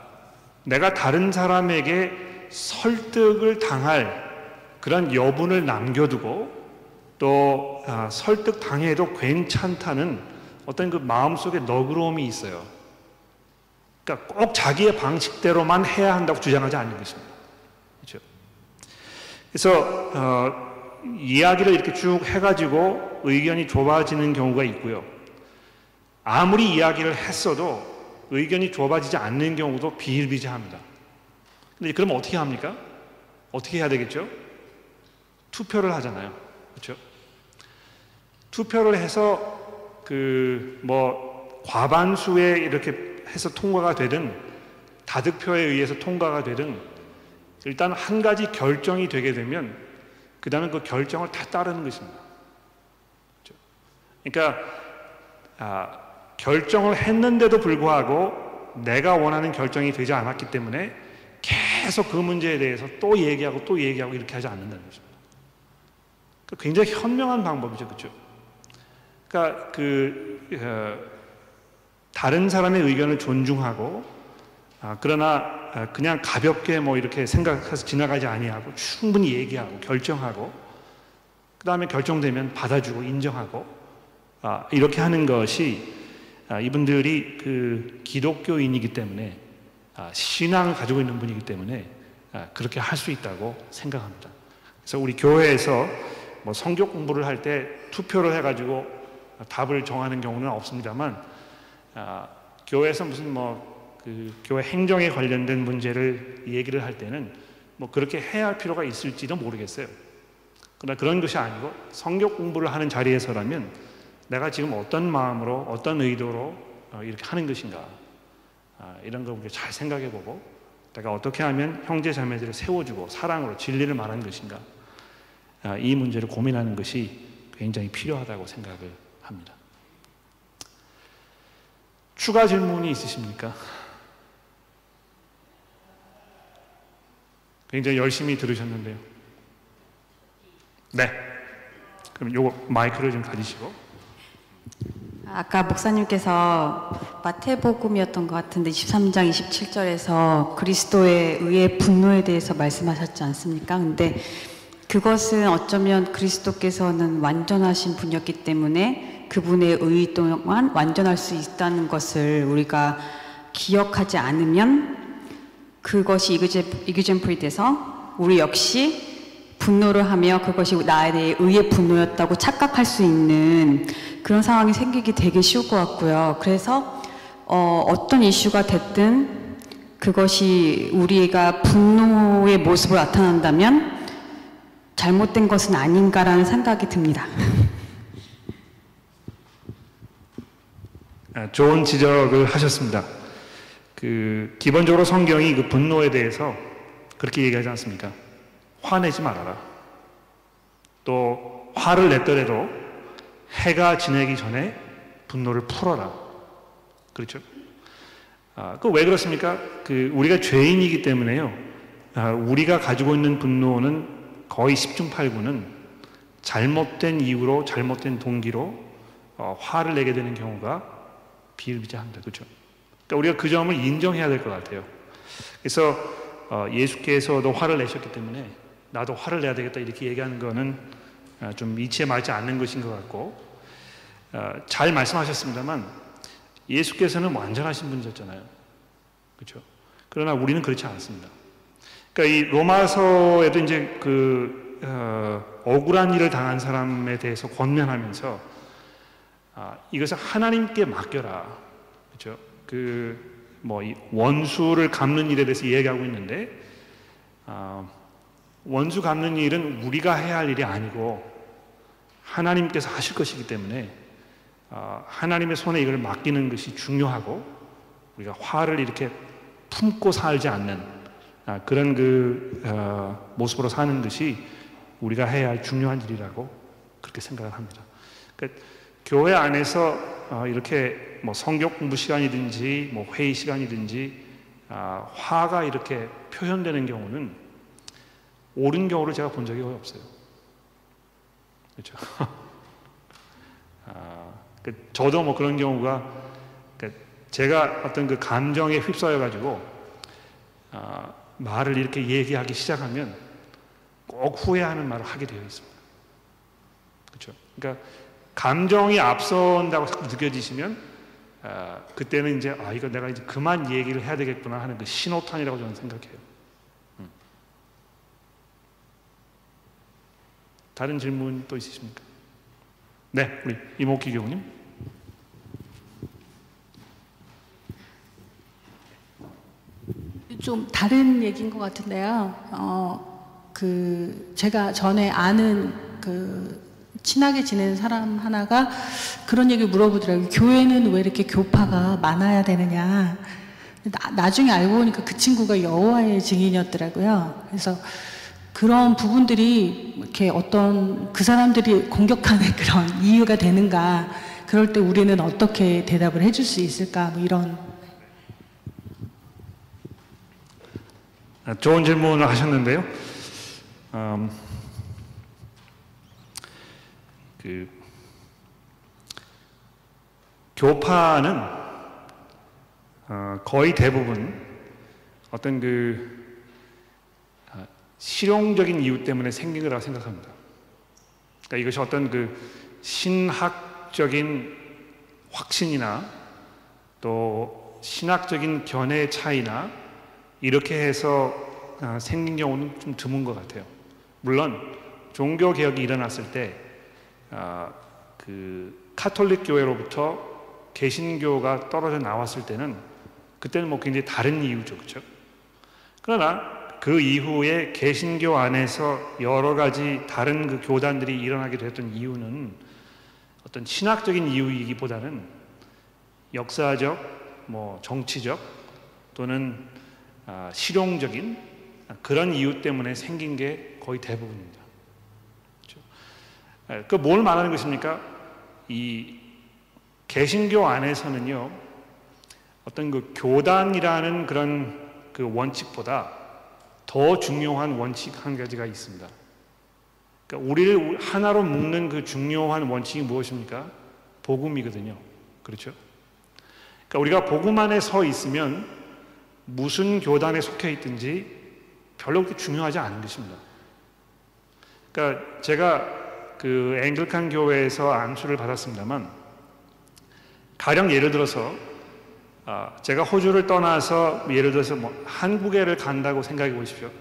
내가 다른 사람에게 설득을 당할 그런 여분을 남겨두고 또 아, 설득 당해도 괜찮다는 어떤 그 마음속에 너그러움이 있어요. 그러니까 꼭 자기의 방식대로만 해야 한다고 주장하지 않는 것입니다. 그렇죠? 그래서 어, 이야기를 이렇게 쭉 해가지고 의견이 좁아지는 경우가 있고요. 아무리 이야기를 했어도 의견이 좁아지지 않는 경우도 비일비재합니다. 근데 그러면 어떻게 합니까? 어떻게 해야 되겠죠? 투표를 하잖아요. 그렇죠? 투표를 해서 그 뭐 과반수에 이렇게 해서 통과가 되든 다득표에 의해서 통과가 되든 일단 한 가지 결정이 되게 되면 그 다음에 그 결정을 다 따르는 것입니다. 그렇죠? 그러니까 아, 결정을 했는데도 불구하고 내가 원하는 결정이 되지 않았기 때문에 계속 그 문제에 대해서 또 얘기하고 또 얘기하고 이렇게 하지 않는다는 것입니다. 그 굉장히 현명한 방법이죠, 그렇죠? 그러니까 그 어, 다른 사람의 의견을 존중하고 아, 그러나 아, 그냥 가볍게 뭐 이렇게 생각해서 지나가지 아니하고 충분히 얘기하고 결정하고 그 다음에 결정되면 받아주고 인정하고 아, 이렇게 하는 것이 아, 이분들이 그 기독교인이기 때문에 아, 신앙을 가지고 있는 분이기 때문에 아, 그렇게 할 수 있다고 생각합니다. 그래서 우리 교회에서 뭐 성경 공부를 할 때 투표를 해가지고 답을 정하는 경우는 없습니다만 아, 교회에서 무슨 뭐 그 교회 행정에 관련된 문제를 얘기를 할 때는 뭐 그렇게 해야 할 필요가 있을지도 모르겠어요. 그러나 그런 것이 아니고 성경 공부를 하는 자리에서라면 내가 지금 어떤 마음으로 어떤 의도로 어, 이렇게 하는 것인가 아, 이런 거잘 생각해 보고 내가 어떻게 하면 형제 자매들을 세워주고 사랑으로 진리를 말하는 것인가 아, 이 문제를 고민하는 것이 굉장히 필요하다고 생각을 합니다. 추가 질문이 있으십니까? 굉장히 열심히 들으셨는데요. 네. 그럼 요거 마이크를 좀 가지시고. 아까 목사님께서 마태복음이었던 것 같은데 23장 27절에서 그리스도의 의의 분노에 대해서 말씀하셨지 않습니까? 근데 그것은 어쩌면 그리스도께서는 완전하신 분이었기 때문에 그분의 의 동안 완전할 수 있다는 것을 우리가 기억하지 않으면 그것이 이그젠플이 돼서 우리 역시 분노를 하며 그것이 나에 대해 의의 분노였다고 착각할 수 있는 그런 상황이 생기기 되게 쉬울 것 같고요. 그래서 어, 어떤 이슈가 됐든 그것이 우리가 분노의 모습으로 나타난다면 잘못된 것은 아닌가라는 생각이 듭니다. 아, 좋은 지적을 하셨습니다. 그 기본적으로 성경이 그 분노에 대해서 그렇게 얘기하지 않습니까? 화내지 말아라. 또 화를 냈더라도 해가 지내기 전에 분노를 풀어라. 그렇죠? 아, 그 왜 그렇습니까? 그 우리가 죄인이기 때문에요. 아, 우리가 가지고 있는 분노는 거의 10중 8구는 잘못된 이유로 잘못된 동기로 어, 화를 내게 되는 경우가 비일비재합니다. 그렇죠? 그러니까 우리가 그 점을 인정해야 될 것 같아요. 그래서 어, 예수께서도 화를 내셨기 때문에 나도 화를 내야 되겠다 이렇게 얘기하는 거는 어, 좀 이치에 맞지 않는 것인 것 같고 어, 잘 말씀하셨습니다만 예수께서는 완전하신 분이셨잖아요. 그렇죠? 그러나 우리는 그렇지 않습니다. 그러니까 이 로마서에도 이제 그 어, 억울한 일을 당한 사람에 대해서 권면하면서 아, 이것을 하나님께 맡겨라. 그렇죠? 그뭐 원수를 갚는 일에 대해서 이야기하고 있는데 아, 원수 갚는 일은 우리가 해야 할 일이 아니고 하나님께서 하실 것이기 때문에 아, 하나님의 손에 이걸 맡기는 것이 중요하고 우리가 화를 이렇게 품고 살지 않는 아, 그런 그 어, 모습으로 사는 것이 우리가 해야 할 중요한 일이라고 그렇게 생각을 합니다. 그러니까 교회 안에서 어, 이렇게 뭐 성경 공부 시간이든지 뭐 회의 시간이든지 아, 화가 이렇게 표현되는 경우는 옳은 경우를 제가 본 적이 거의 없어요. 그렇죠? 아, 그 저도 뭐 그런 경우가 그 제가 어떤 그 감정에 휩싸여 가지고 아, 말을 이렇게 얘기하기 시작하면 꼭 후회하는 말을 하게 되어 있습니다. 그렇죠? 그러니까 감정이 앞선다고 느껴지시면 아, 그때는 이제 아 이거 내가 이제 그만 얘기를 해야 되겠구나 하는 그 신호탄이라고 저는 생각해요. 다른 질문 또 있으십니까? 네, 우리 이모기 교우님. 좀 다른 얘기인 것 같은데요. 어, 그 제가 전에 아는 그 친하게 지내는 사람 하나가 그런 얘기 물어보더라고요. 교회는 왜 이렇게 교파가 많아야 되느냐. 나, 나중에 알고 보니까 그 친구가 여호와의 증인이었더라고요. 그래서 그런 부분들이 이렇게 어떤 그 사람들이 공격하는 그런 이유가 되는가. 그럴 때 우리는 어떻게 대답을 해줄 수 있을까. 뭐 이런 아, 좋은 질문을 하셨는데요. 음, 그 교파는 어, 거의 대부분 어떤 그 아, 실용적인 이유 때문에 생긴 거라고 생각합니다. 그러니까 이것이 어떤 그 신학적인 확신이나 또 신학적인 견해 차이나 이렇게 해서 아, 생긴 경우는 좀 드문 것 같아요. 물론 종교 개혁이 일어났을 때 아, 그 카톨릭 교회로부터 개신교가 떨어져 나왔을 때는 그때는 뭐 굉장히 다른 이유죠, 그렇죠? 그러나 그 이후에 개신교 안에서 여러 가지 다른 그 교단들이 일어나게 됐던 이유는 어떤 신학적인 이유이기보다는 역사적, 뭐 정치적 또는 아, 실용적인 그런 이유 때문에 생긴 게 거의 대부분입니다. 그뭘 그렇죠? 말하는 것입니까? 이 개신교 안에서는요, 어떤 그 교단이라는 그런 그 원칙보다 더 중요한 원칙 한 가지가 있습니다. 그러니까 우리를 하나로 묶는 그 중요한 원칙이 무엇입니까? 복음이거든요. 그렇죠? 그러니까 우리가 복음 안에 서 있으면 무슨 교단에 속해 있든지 별로 그렇게 중요하지 않은 것입니다. 그러니까 제가 그 앵글칸 교회에서 안수를 받았습니다만 가령 예를 들어서 아, 제가 호주를 떠나서 예를 들어서 뭐 한국에를 간다고 생각해 보십시오.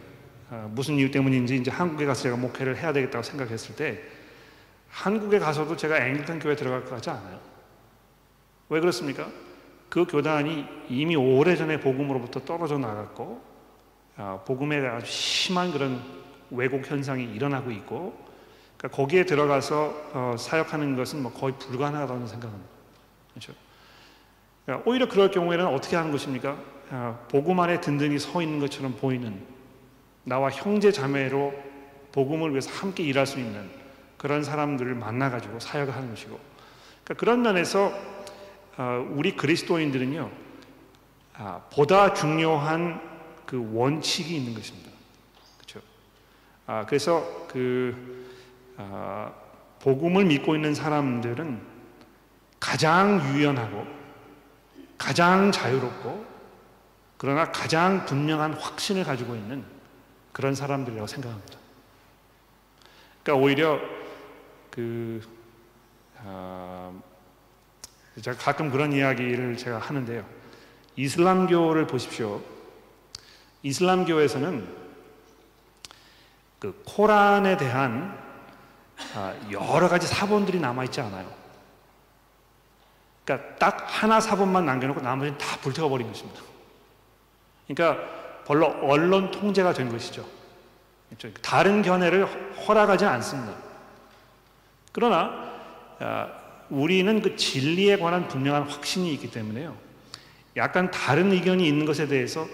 아, 무슨 이유 때문인지 이제 한국에 가서 제가 목회를 해야 되겠다고 생각했을 때 한국에 가서도 제가 앵글칸 교회 들어갈 것 같지 않아요. 왜 그렇습니까? 그 교단이 이미 오래전에 복음으로부터 떨어져 나갔고 아, 복음에 아주 심한 그런 왜곡 현상이 일어나고 있고 그러니까 거기에 들어가서 어, 사역하는 것은 뭐 거의 불가능하다는 생각합니다. 그렇죠? 그러니까 오히려 그럴 경우에는 어떻게 하는 것입니까? 어, 복음 안에 든든히 서 있는 것처럼 보이는 나와 형제 자매로 복음을 위해서 함께 일할 수 있는 그런 사람들을 만나 가지고 사역을 하는 것이고 그러니까 그런 면에서 어, 우리 그리스도인들은요 아, 보다 중요한 그 원칙이 있는 것입니다. 아, 그래서 그 아, 복음을 믿고 있는 사람들은 가장 유연하고 가장 자유롭고 그러나 가장 분명한 확신을 가지고 있는 그런 사람들이라고 생각합니다. 그러니까 오히려 그 아, 제가 가끔 그런 이야기를 제가 하는데요. 이슬람교를 보십시오. 이슬람교에서는 그 코란에 대한 아, 여러 가지 사본들이 남아 있지 않아요. 그러니까 딱 하나 사본만 남겨놓고 나머지는 다 불태워버린 것입니다. 그러니까 별로 언론 통제가 된 것이죠. 그렇죠? 다른 견해를 허락하지 않습니다. 그러나 아, 우리는 그 진리에 관한 분명한 확신이 있기 때문에요. 약간 다른 의견이 있는 것에 대해서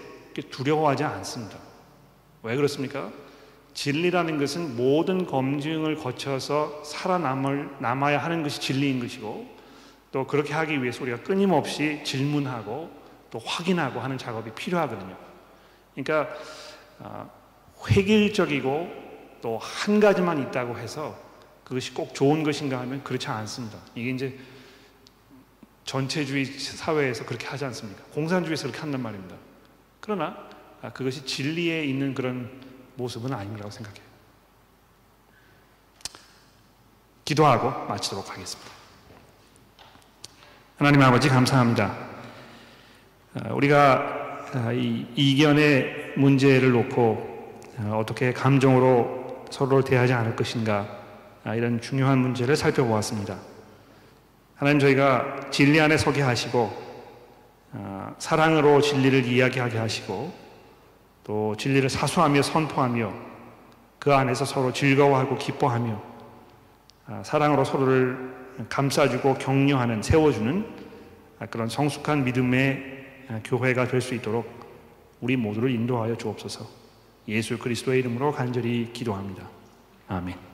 두려워하지 않습니다. 왜 그렇습니까? 진리라는 것은 모든 검증을 거쳐서 살아남을 남아야 하는 것이 진리인 것이고 또 그렇게 하기 위해서 우리가 끊임없이 질문하고 또 확인하고 하는 작업이 필요하거든요. 그러니까 아, 획일적이고 또 한 가지만 있다고 해서 그것이 꼭 좋은 것인가 하면 그렇지 않습니다. 이게 이제 전체주의 사회에서 그렇게 하지 않습니까? 공산주의에서 그렇게 한단 말입니다. 그러나 아, 그것이 진리에 있는 그런 모습은 아니라고 생각해요. 기도하고 마치도록 하겠습니다. 하나님 아버지 감사합니다. 아, 우리가 아, 이 이견의 문제를 놓고 어떻게 감정으로 서로를 대하지 않을 것인가 이런 중요한 문제를 살펴보았습니다. 하나님 저희가 진리 안에 서게 하시고 사랑으로 진리를 이야기하게 하시고 또 진리를 사수하며 선포하며 그 안에서 서로 즐거워하고 기뻐하며 아, 사랑으로 서로를 감싸주고 격려하는 세워주는 그런 성숙한 믿음의 교회가 될 수 있도록 우리 모두를 인도하여 주옵소서. 예수 그리스도의 이름으로 간절히 기도합니다. 아멘.